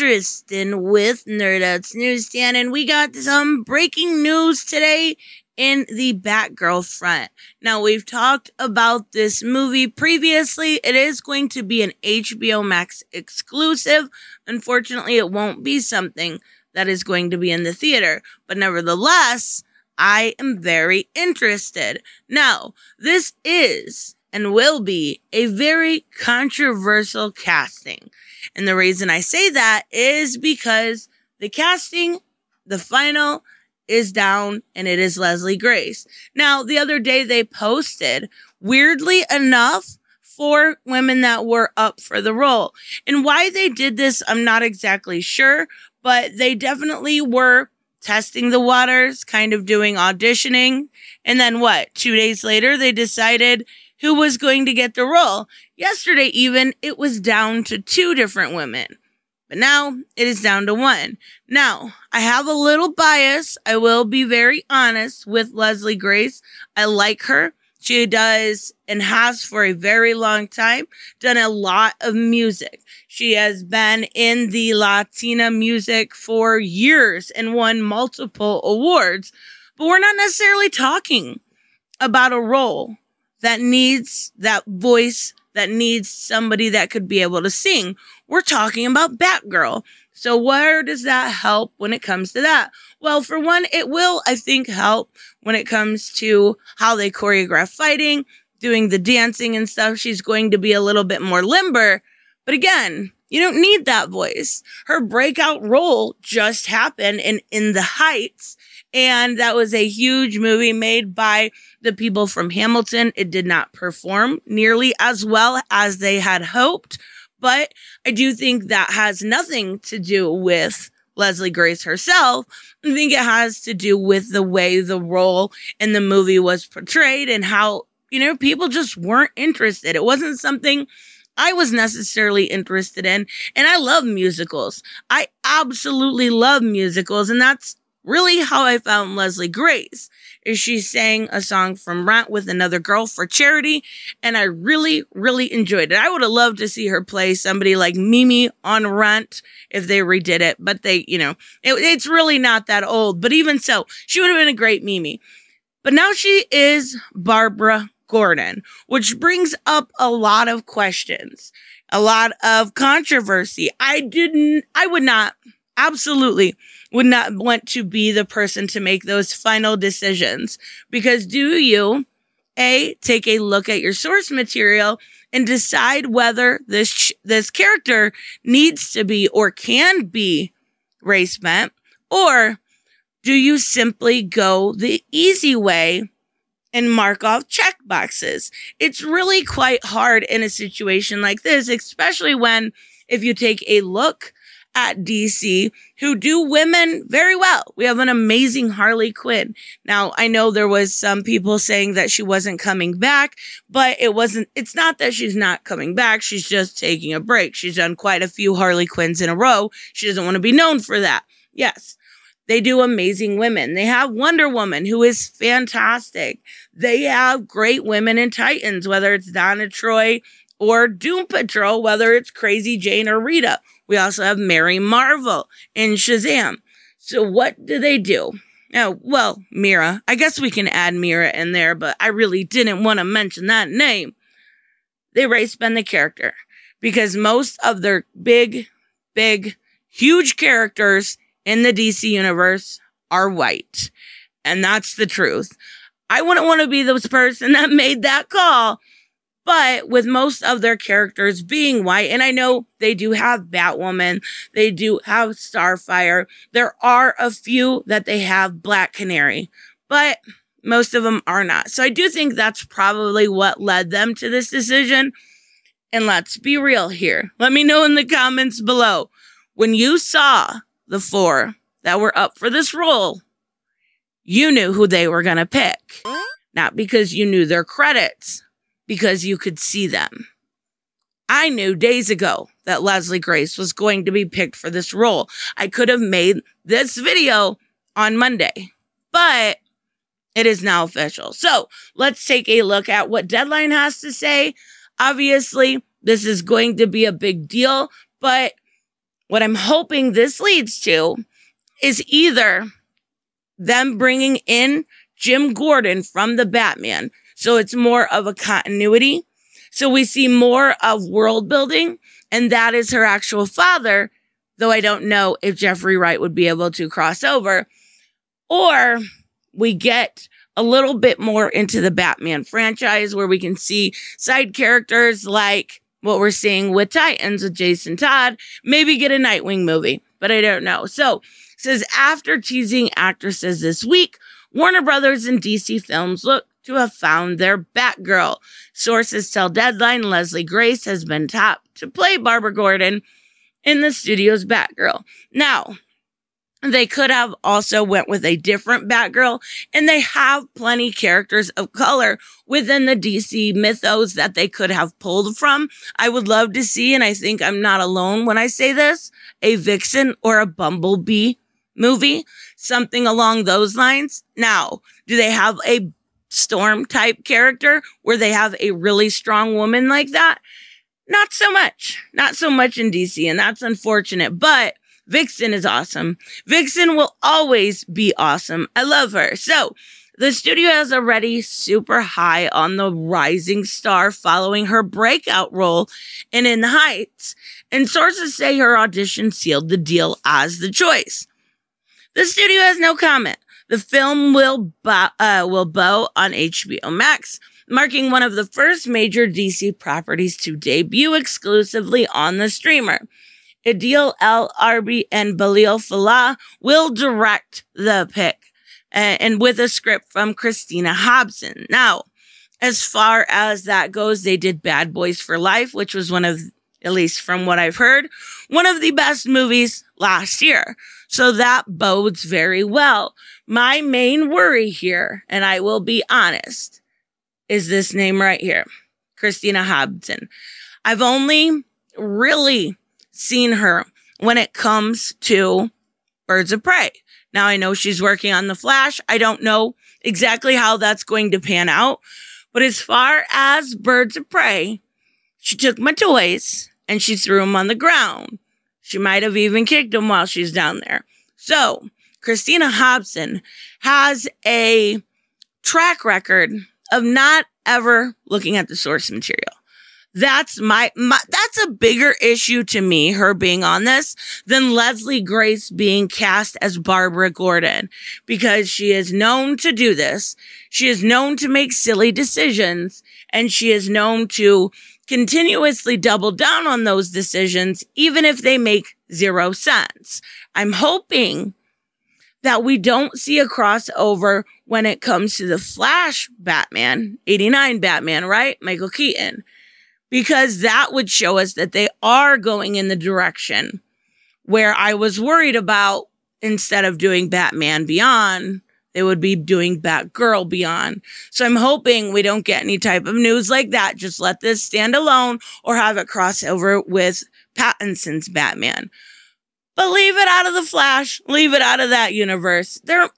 Tristan with Nerdouts Newsstand, and we got some breaking news today in the Batgirl front. Now, we've talked about this movie previously. It is going to be an HBO Max exclusive. Unfortunately, it won't be something that is going to be in the theater, but nevertheless, I am very interested. Now, this is and will be a very controversial casting. And the reason I say that is because the casting, the final, is down and it is Leslie Grace. Now, the other day they posted, weirdly enough, four women that were up for the role. And why they did this, I'm not exactly sure, but they definitely were testing the waters, kind of doing auditioning. And then what? Two days later, they decided who was going to get the role. Yesterday, even, it was down to two different women. But now it is down to one. Now, I have a little bias. I will be very honest with Leslie Grace. I like her. She does and has for a very long time done a lot of music. She has been in the Latina music for years and won multiple awards. But we're not necessarily talking about a role that needs that voice that needs somebody that could be able to sing. We're talking about Batgirl. So where does that help when it comes to that? Well, for one, it will, I think, help when it comes to how they choreograph fighting, doing the dancing and stuff. She's going to be a little bit more limber. But again, you don't need that voice. Her breakout role just happened in In the Heights. And that was a huge movie made by the people from Hamilton. It did not perform nearly as well as they had hoped. But I do think that has nothing to do with Leslie Grace herself. I think it has to do with the way the role in the movie was portrayed and how, you know, people just weren't interested. It wasn't something I was necessarily interested in. And I love musicals. I absolutely love musicals. And that's really how I found Leslie Grace is she sang a song from Rent with another girl for charity. And I really, really enjoyed it. I would have loved to see her play somebody like Mimi on Rent if they redid it, but they, you know, it, it's really not that old. But even so, she would have been a great Mimi. But now she is Barbara Gordon, which brings up a lot of questions, a lot of controversy. I didn't, I would not absolutely would not want to be the person to make those final decisions. Because do you a take a look at your source material and decide whether this this character needs to be or can be race bent? Or do you simply go the easy way and mark off check boxes? It's really quite hard in a situation like this especially when if you take a look at DC who do women very well. We have an amazing Harley Quinn. Now, I know there was some people saying that she wasn't coming back, but it wasn't, it's not that she's not coming back. She's just taking a break. She's done quite a few Harley Quinns in a row. She doesn't want to be known for that. Yes. They do amazing women. They have Wonder Woman, who is fantastic. They have great women in Titans, whether it's Donna Troy or Doom Patrol, whether it's Crazy Jane or Rita. We also have Mary Marvel in Shazam. So what do they do? Oh, well, Mera. I guess we can add Mera in there, but I really didn't want to mention that name. They race bend the character because most of their big, big, huge characters in the DC universe are white. And that's the truth. I wouldn't want to be the person that made that call but with most of their characters being white, and I know they do have Batwoman, they do have Starfire, there are a few that they have Black Canary, but most of them are not. So I do think that's probably what led them to this decision. And let's be real here. Let me know in the comments below. When you saw the four that were up for this role, you knew who they were going to pick. Not because you knew their credits, because you could see them. I knew days ago that Leslie Grace was going to be picked for this role. I could have made this video on Monday, but it is now official. So let's take a look at what Deadline has to say. Obviously, this is going to be a big deal, but what I'm hoping this leads to is either them bringing in Jim Gordon from the Batman. So it's more of a continuity. So we see more of world building and that is her actual father, though I don't know if Jeffrey Wright would be able to cross over. Or we get a little bit more into the Batman franchise where we can see side characters like what we're seeing with Titans with Jason Todd, maybe get a Nightwing movie, but I don't know. So says after teasing actresses this week, Warner Brothers and DC Films look to have found their Batgirl. Sources tell Deadline Leslie Grace has been tapped to play Barbara Gordon in the studio's Batgirl. Now, they could have also went with a different Batgirl and they have plenty characters of color within the DC mythos that they could have pulled from. I would love to see, and I think I'm not alone when I say this, a Vixen or a Bumblebee movie, something along those lines. Now, do they have a storm type character where they have a really strong woman like that? Not so much. Not so much in DC, and that's unfortunate, but Vixen is awesome. Vixen will always be awesome. I love her. So, the studio has already super high on the rising star following her breakout role in In the Heights, and sources say her audition sealed the deal as the choice. The studio has no comment. The film will bo- uh, will bow on HBO Max, marking one of the first major DC properties to debut exclusively on the streamer. Adil El Arbi and Bilall Fallah will direct the pick, and with a script from Christina Hodson. Now, as far as that goes, they did Bad Boys for Life, which was one of, at least from what I've heard, one of the best movies last year. So that bodes very well. My main worry here, and I will be honest, is this name right here, Christina Hodson. I've only really seen her when it comes to Birds of Prey. Now I know she's working on The Flash. I don't know exactly how that's going to pan out. But as far as Birds of Prey, she took my toys and she threw them on the ground. She might have even kicked him while she's down there. So Christina Hodson has a track record of not ever looking at the source material. That's my, my, that's a bigger issue to me, her being on this than Leslie Grace being cast as Barbara Gordon because she is known to do this. She is known to make silly decisions and she is known to continuously double down on those decisions, even if they make zero sense. I'm hoping that we don't see a crossover when it comes to the Flash Batman, 89 Batman, right? Michael Keaton because that would show us that they are going in the direction where I was worried about instead of doing Batman Beyond, they would be doing Batgirl Beyond. So I'm hoping we don't get any type of news like that. Just let this stand alone or have it cross over with Pattinson's Batman. But leave it out of the Flash, leave it out of that universe. They're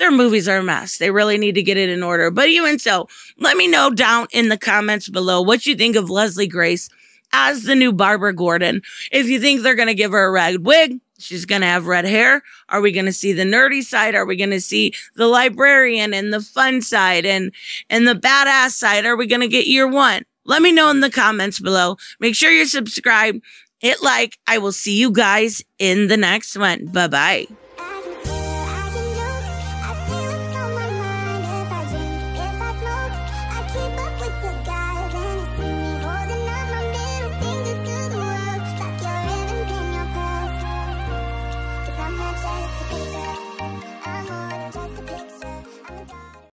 their movies are a mess. They really need to get it in order. But even so, let me know down in the comments below what you think of Leslie Grace as the new Barbara Gordon. If you think they're going to give her a red wig, she's going to have red hair. Are we going to see the nerdy side? Are we going to see the librarian and the fun side and, and the badass side? Are we going to get year one? Let me know in the comments below. Make sure you're subscribed. Hit like. I will see you guys in the next one. Bye bye.